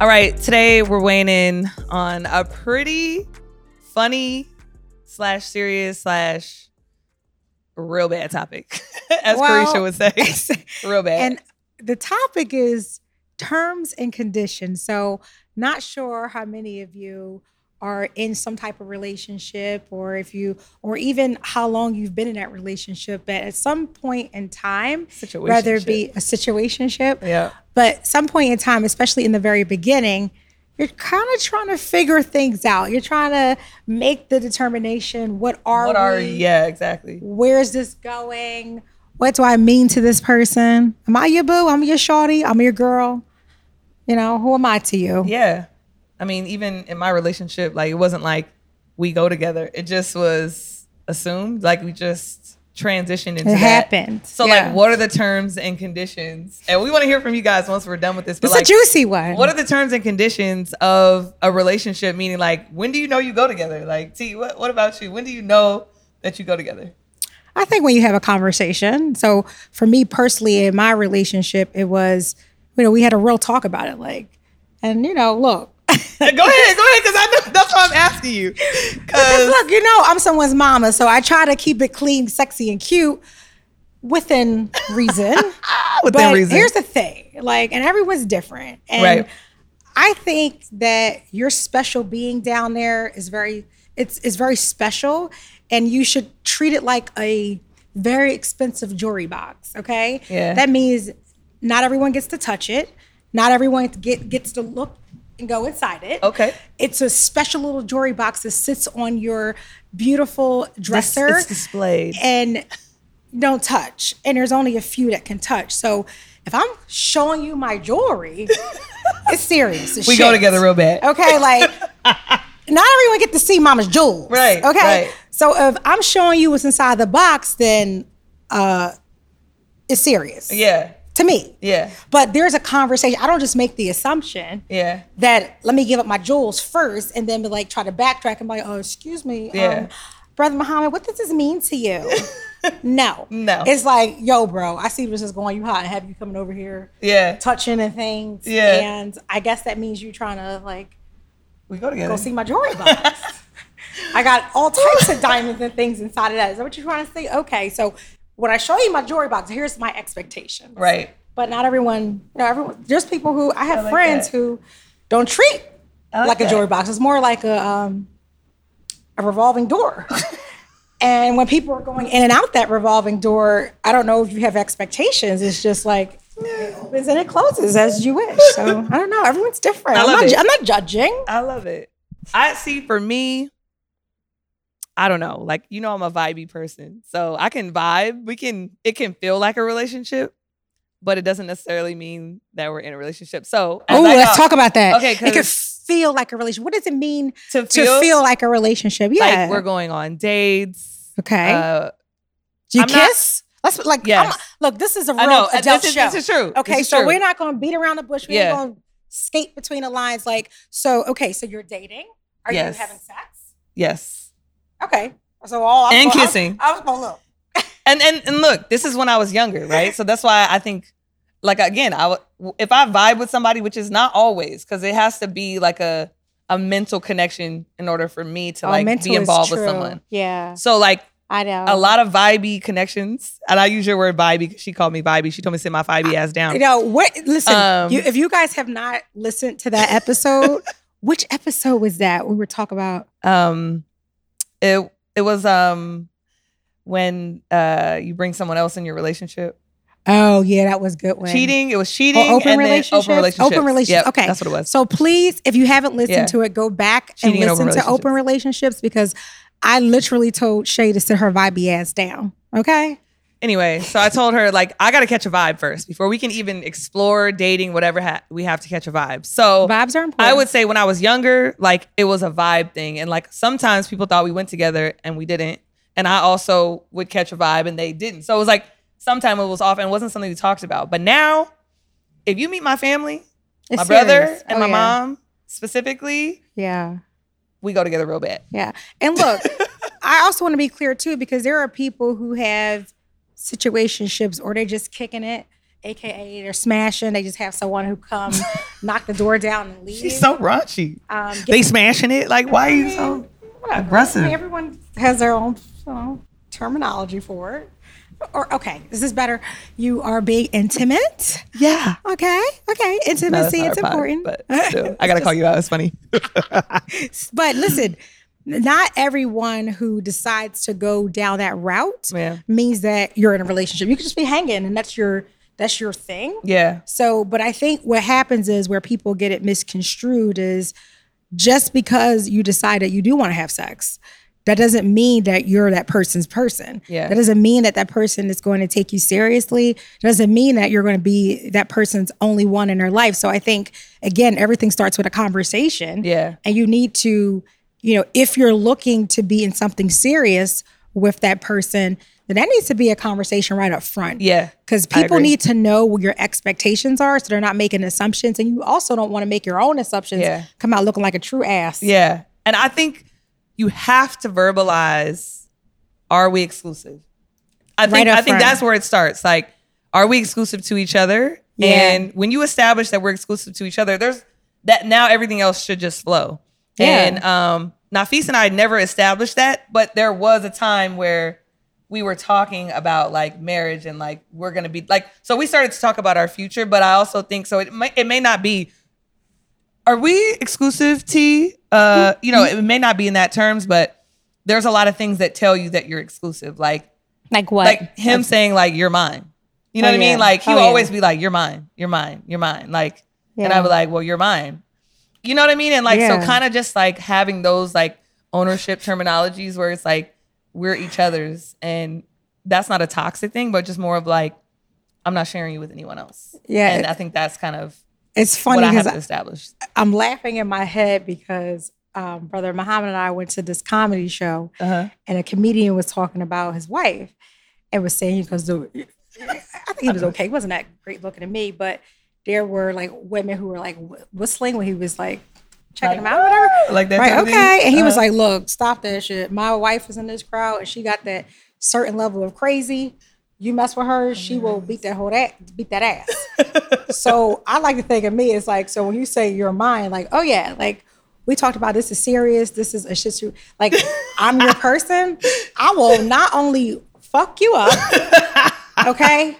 All right, today we're weighing in on a pretty funny slash serious slash real bad topic, as Well, Carisha would say. real bad. And the topic is terms and conditions. So, not sure how many of you are in some type of relationship or if you or even how long you've been in that relationship but at some point in time whether it be a situationship yeah. but some point in time especially in the very beginning you're kind of trying to figure things out you're trying to make the determination what are What are we yeah, exactly. where's this going? What do I mean to this person? Am I your boo? I'm your shorty. I'm your girl. You know, who am I to you? Yeah. I mean, even in my relationship, like it wasn't like we go together. It just was assumed. Like we just transitioned into It that. happened. So Yeah. like what are the terms and conditions? And we want to hear from you guys once we're done with this. But It's like a juicy one. what are the terms and conditions of a relationship? Meaning like when do you know you go together? Like T, what what about you? When do you know that you go together? I think when you have a conversation. So for me personally, in my relationship, it was, you know, we had a real talk about it. Like, and you know, look, go ahead, go ahead, because I know that's why I'm asking you. Because look, you know, I'm someone's mama, so I try to keep it clean, sexy, and cute within reason. within but reason. here's the thing, like, and everyone's different, and Right. I think that your special being down there is very, it's it's very special, and you should treat it like a very expensive jewelry box. Okay, Yeah. that means not everyone gets to touch it, not everyone get, gets to look and go inside it. Okay. It's a special little jewelry box that sits on your beautiful dresser it's displayed. and don't touch. And there's only a few that can touch. So if I'm showing you my jewelry, it's serious. as we go together real bad. Okay, like not everyone get to see mama's jewels. Right, Okay. right. So if I'm showing you what's inside the box, then uh it's serious. Yeah. To me. Yeah. But there's a conversation. I don't just make the assumption Yeah. that let me give up my jewels first and then be like try to backtrack and be like, oh, excuse me. Yeah. Um, Brother Muhammad, what does this mean to you? no. No. It's like, yo, bro, I see this is going you hot and have you coming over here Yeah. touching and things. Yeah. And I guess that means you trying to like We go together. go see my jewelry box. I got all types of diamonds and things inside of that. Is that what you're trying to say? Okay. So when I show you my jewelry box, here's my expectation. Right. But not everyone, you know, everyone there's people who I have like friends that. who don't treat like like, a jewelry box. It's more like a um a revolving door. and when people are going in and out that revolving door, I don't know if you have expectations. It's just like it opens and it closes as you wish. So I don't know. Everyone's different. I I'm not, it. I'm not judging. I love it. I see for me, I don't know. Like, you know, I'm a vibey person. So I can vibe. We can, it can feel like a relationship, but it doesn't necessarily mean that we're in a relationship. So, Oh, let's talk about that. Okay, it can feel like a relationship. What does it mean to to feel, feel like a relationship? Yeah. like we're going on dates. okay. Uh, Do you I'm not- kiss? Let's like. Yes. I'm- look, this is a real know. uh, adult This is, show. this is true. Okay, is so true. we're not going to beat around the bush. We're Yeah. going to skate between the lines. Like, so okay, so you're dating. Are Yes. you having sex? Yes. Okay. So all I'm And going- I was- kissing. I was going to look. and and and look, this is when I was younger, right? So that's why I think, like again, I would if I vibe with somebody, which is not always, because it has to be like a a mental connection in order for me to Oh, like be involved with someone. Yeah, So like I know. a lot of vibey connections, and I use your word vibey because she called me vibey. She told me to sit my vibey ass down. You know what? Listen, Um, you, if you guys have not listened to that episode, which episode was that? We were talking about. Um, it it was um when uh you bring someone else in your relationship. Oh yeah, that was good one. Cheating. It was cheating. Oh, open and relationships? Open relationships. Open relationships. Yep, Okay. that's what it was. So please, if you haven't listened Yeah. to it, go back Cheating and and open listen to open relationships because I literally told Shay to sit her vibey ass down. Okay. Anyway, so I told her like I got to catch a vibe first before we can even explore dating, whatever. Ha- we have to catch a vibe. So Vibes are important. I would say when I was younger, like it was a vibe thing, and like sometimes people thought we went together and we didn't, and I also would catch a vibe and they didn't. So it was like sometimes it was off and it wasn't something we talked about. But now, if you meet my family, It's my brother and Oh, my yeah. mom specifically, Yeah. we go together real bad. Yeah. And look, I also want to be clear too, because there are people who have situationships or they're just kicking it aka they're smashing. They just have someone who come knock the door down and leave. She's so raunchy. um, They smashing it. Like, why are you so whatever. aggressive? I mean, everyone has their own you know, terminology for it. Or okay, this is this better? You are being intimate. Yeah. Okay, okay, intimacy. not it's important. but still, I gotta call you out. It's funny. But listen, not everyone who decides to go down that route Yeah. means that you're in a relationship. You could just be hanging, and that's your that's your thing. Yeah. So, but I think what happens is where people get it misconstrued is just because you decide that you do want to have sex, that doesn't mean that you're that person's person. Yeah. That doesn't mean that that person is going to take you seriously. Doesn't mean that you're going to be that person's only one in their life. So I think again, everything starts with a conversation. Yeah. And you need to, you know, if you're looking to be in something serious with that person, then that needs to be a conversation right up front Yeah. because people need to know what your expectations are so they're not making assumptions and you also don't want to make your own assumptions Yeah. come out looking like a true ass Yeah. And I think you have to verbalize are we exclusive? I think Right I think front. that's where it starts. Like, are we exclusive to each other? Yeah. And when you establish that we're exclusive to each other, there's that now everything else should just flow. Yeah. And um Nafis and I never established that, but there was a time where we were talking about like marriage and like we're gonna be like so we started to talk about our future, but I also think so it may it may not be are we exclusive T? Uh, you know, it may not be in that terms, but there's a lot of things that tell you that you're exclusive. Like like what like him saying like you're mine. You know Oh, what I yeah. mean? Like he Oh, will yeah. always be like, You're mine, you're mine, you're mine. Like and Yeah. I be like, Well, you're mine. You know what I mean? And like Yeah. so kind of just like having those like ownership terminologies where it's like we're each other's and that's not a toxic thing, but just more of like I'm not sharing you with anyone else. Yeah. And I think that's kind of it's what funny I have because to establish. i'm laughing in my head because um, brother muhammad and i went to this comedy show Uh-huh. and a comedian was talking about his wife and was saying because I think he was okay. He wasn't that great looking to me, but there were like women who were like whistling when he was like checking Like, him out, whatever. Like that. Right, of thing? okay. And he was Uh-huh. like, "Look, stop that shit. My wife was in this crowd, and she got that certain level of crazy. You mess with her, she will beat that whole that beat that ass." so I like to think of me as like, so when you say you're mine, like, oh yeah, like we talked about this is serious. This is a shit shoot. Like I'm your person. I will not only fuck you up, okay.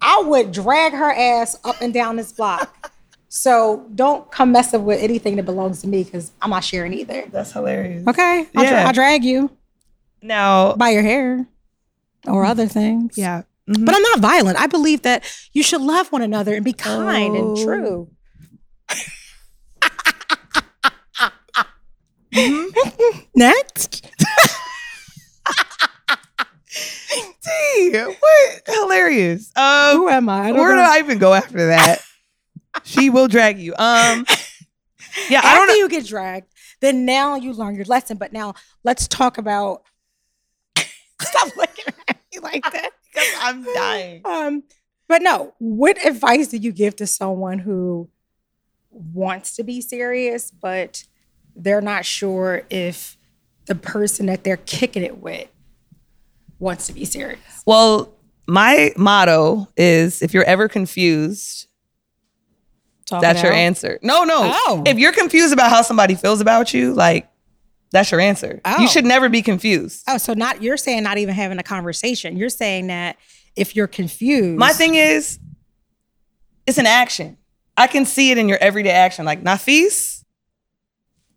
I would drag her ass up and down this block. So don't come messing with anything that belongs to me because I'm not sharing either. That's hilarious. Okay, I'll, dra- I'll drag you Now, by your hair or other things. yeah. Mhm. But I'm not violent. I believe that you should love one another and be kind and Oh. true. Next. T, what hilarious. Um, Who am I? I where do. I even go after that? she will drag you. Um, yeah, I don't know. you get dragged, then now you learn your lesson. But now let's talk about. Stop looking at me like that. Because I'm dying. Um, but no, what advice do you give to someone who wants to be serious, but they're not sure if the person that they're kicking it with wants to be serious? Well, my motto is: if you're ever confused, Talk that's your answer. No, no. Oh. If you're confused about how somebody feels about you, like that's your answer. Oh. You should never be confused. Oh, so not you're saying not even having a conversation. You're saying that if you're confused, My thing is, it's an action. I can see it in your everyday action. Like Nafis,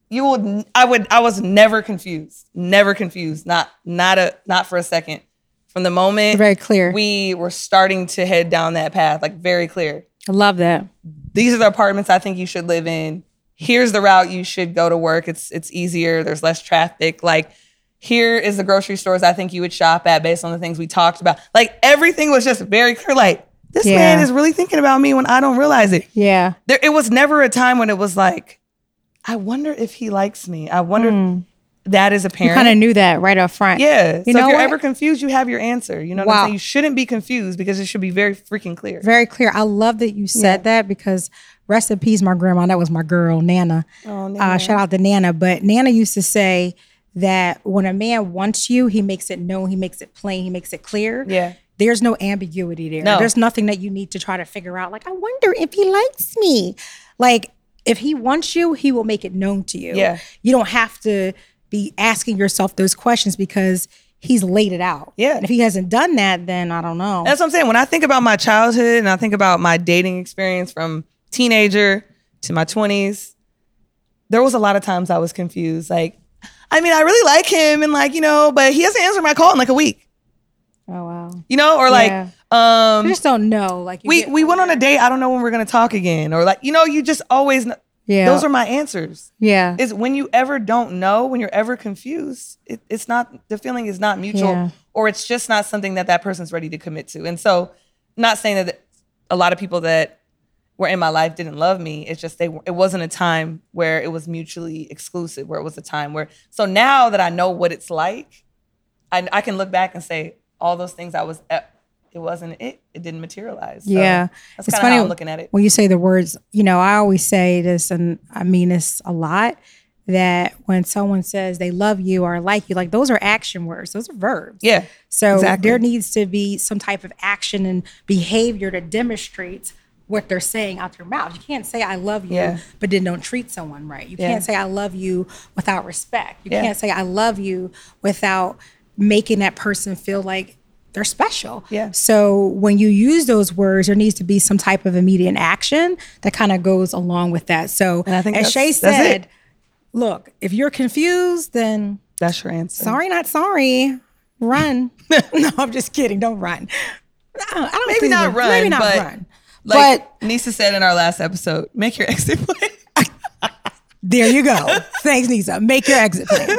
you would. I would. I was never confused. Never confused. Not. Not a. Not for a second. From the moment very clear. we were starting to head down that path, like very clear. I love that. These are the apartments I think you should live in. Here's the route you should go to work. It's it's easier. There's less traffic. Like here is the grocery stores I think you would shop at based on the things we talked about. Like everything was just very clear. Like this Yeah. man is really thinking about me when I don't realize it. Yeah. There, it was never a time when it was like, I wonder if he likes me. I wonder that is apparent. You apparent. kind of knew that right up front. yeah. You so know if you're what? ever confused, you have your answer. You know what Wow. I'm saying? You shouldn't be confused because it should be very freaking clear. Very clear. I love that you said that because rest in peace, my grandma. That was my girl, Nana. Oh, Uh, Nana. shout out to Nana. But Nana used to say that when a man wants you, he makes it known, he makes it plain, he makes it clear. Yeah. there's no ambiguity there. No. There's nothing that you need to try to figure out. Like, I wonder if he likes me. Like, if he wants you, he will make it known to you. Yeah. You don't have to be asking yourself those questions because he's laid it out. Yeah. And if he hasn't done that, then I don't know. That's what I'm saying. When I think about my childhood and I think about my dating experience from teenager to my 20s, there was a lot of times I was confused. Like, I mean, I really like him and like, you know, but he hasn't answered my call in like a week. oh wow. You know, or like Yeah. Um You just don't know. Like we get we went on a date, I don't know when we're going to talk again or like, you know, you just always Yeah. those are my answers. yeah. Is when you ever don't know, when you're ever confused, it, it's not the feeling is not mutual Yeah. or it's just not something that that person's ready to commit to. And so, not saying that a lot of people that were in my life didn't love me. It's just they it wasn't a time where it was mutually exclusive. Where it was a time where so now that I know what it's like, I, I can look back and say all those things I was. It wasn't it. It didn't materialize. So Yeah. that's It's funny how I'm looking at it. when you say the words, you know, I always say this, and I mean this a lot. That when someone says they love you or like you, like those are action words, those are verbs. Yeah. So exactly. there needs to be some type of action and behavior that demonstrates what they're saying out their mouth. You can't say I love you, Yeah. but then don't treat someone right. You Yeah. can't say I love you without respect. You Yeah. can't say I love you without making that person feel like they're special. Yeah. So when you use those words, there needs to be some type of immediate action that kind of goes along with that. So And I think as Shay said, look, if you're confused, then That's your answer. sorry, not sorry. Run. no, I'm just kidding. Don't run. I don't, I don't Maybe think not run, Maybe not but- run. Like but Nisa said in our last episode, make your exit plan. there you go. Thanks, Nisa. Make your exit plan.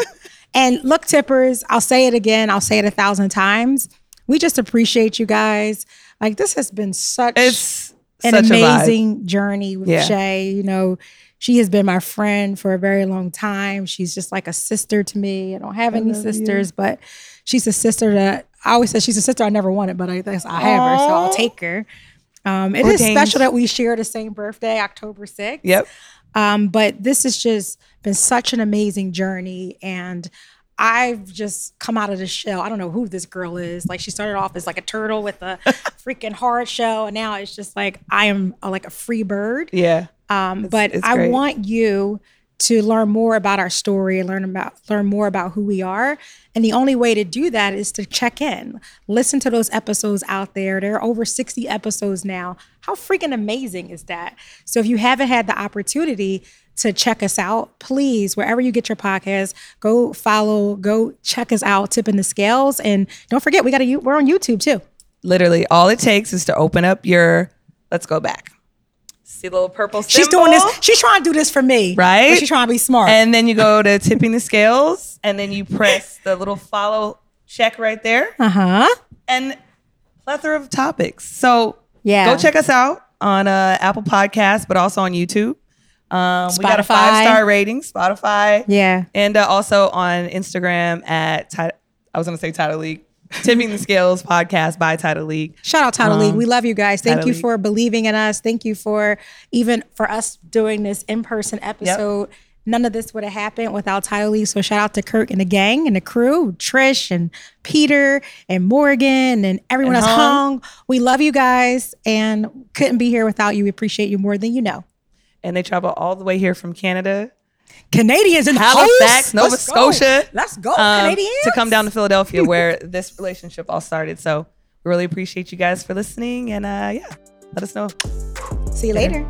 And look, tippers, I'll say it again. I'll say it a thousand times. We just appreciate you guys. Like this has been such It's an such amazing journey with Yeah. Shay. You know, she has been my friend for a very long time. She's just like a sister to me. I don't have any love you. sisters, but she's a sister that I always say she's a sister I never wanted, but I guess I have her, so I'll take her. Um, it is Ordained. special that we share the same birthday, October 6th. Yep. Um, but this has just been such an amazing journey. And I've just come out of the shell. I don't know who this girl is. Like she started off as like a turtle with a freaking hard shell. And now it's just like I am a, like a free bird. Yeah. Um, but it's I great. want you to learn more about our story and learn about learn more about who we are. And the only way to do that is to check in. Listen to those episodes out there. There are over 60 episodes now. How freaking amazing is that? So if you haven't had the opportunity to check us out, please, wherever you get your podcast, go follow, go check us out, tipping the scales. And don't forget, we got a we're on YouTube too. Literally, all it takes is to open up your. Let's go back. See the little purple. She's doing this, she's trying to do this for me. Right? She's trying to be smart. And then you go to tipping the scales, and then you press the little follow check right there, uh-huh. and plethora of topics. So Yeah. go check us out on uh, Apple Podcasts, but also on YouTube. Um, we got a five star rating, Spotify, Yeah. and uh, also on Instagram at I was going to say Tidal League, Tipping the Scales podcast by Tidal League. Shout out Tidal League. Um, We love you guys. Thank you League. for believing in us. Thank you for even for us doing this in-person episode. None of this would have happened without Tidal League. So shout out to Kirk and the gang and the crew, Trish and Peter and Morgan and everyone And else Hung. hung. We love you guys and couldn't be here without you. We appreciate you more than you know. And they travel all the way here from Canada, Canadians in the Halifax, house. Nova Let's go. Scotia. Let's go, um, Canadians. to come down to Philadelphia where this relationship all started. So we really appreciate you guys for listening. And uh, yeah, let us know. See you later.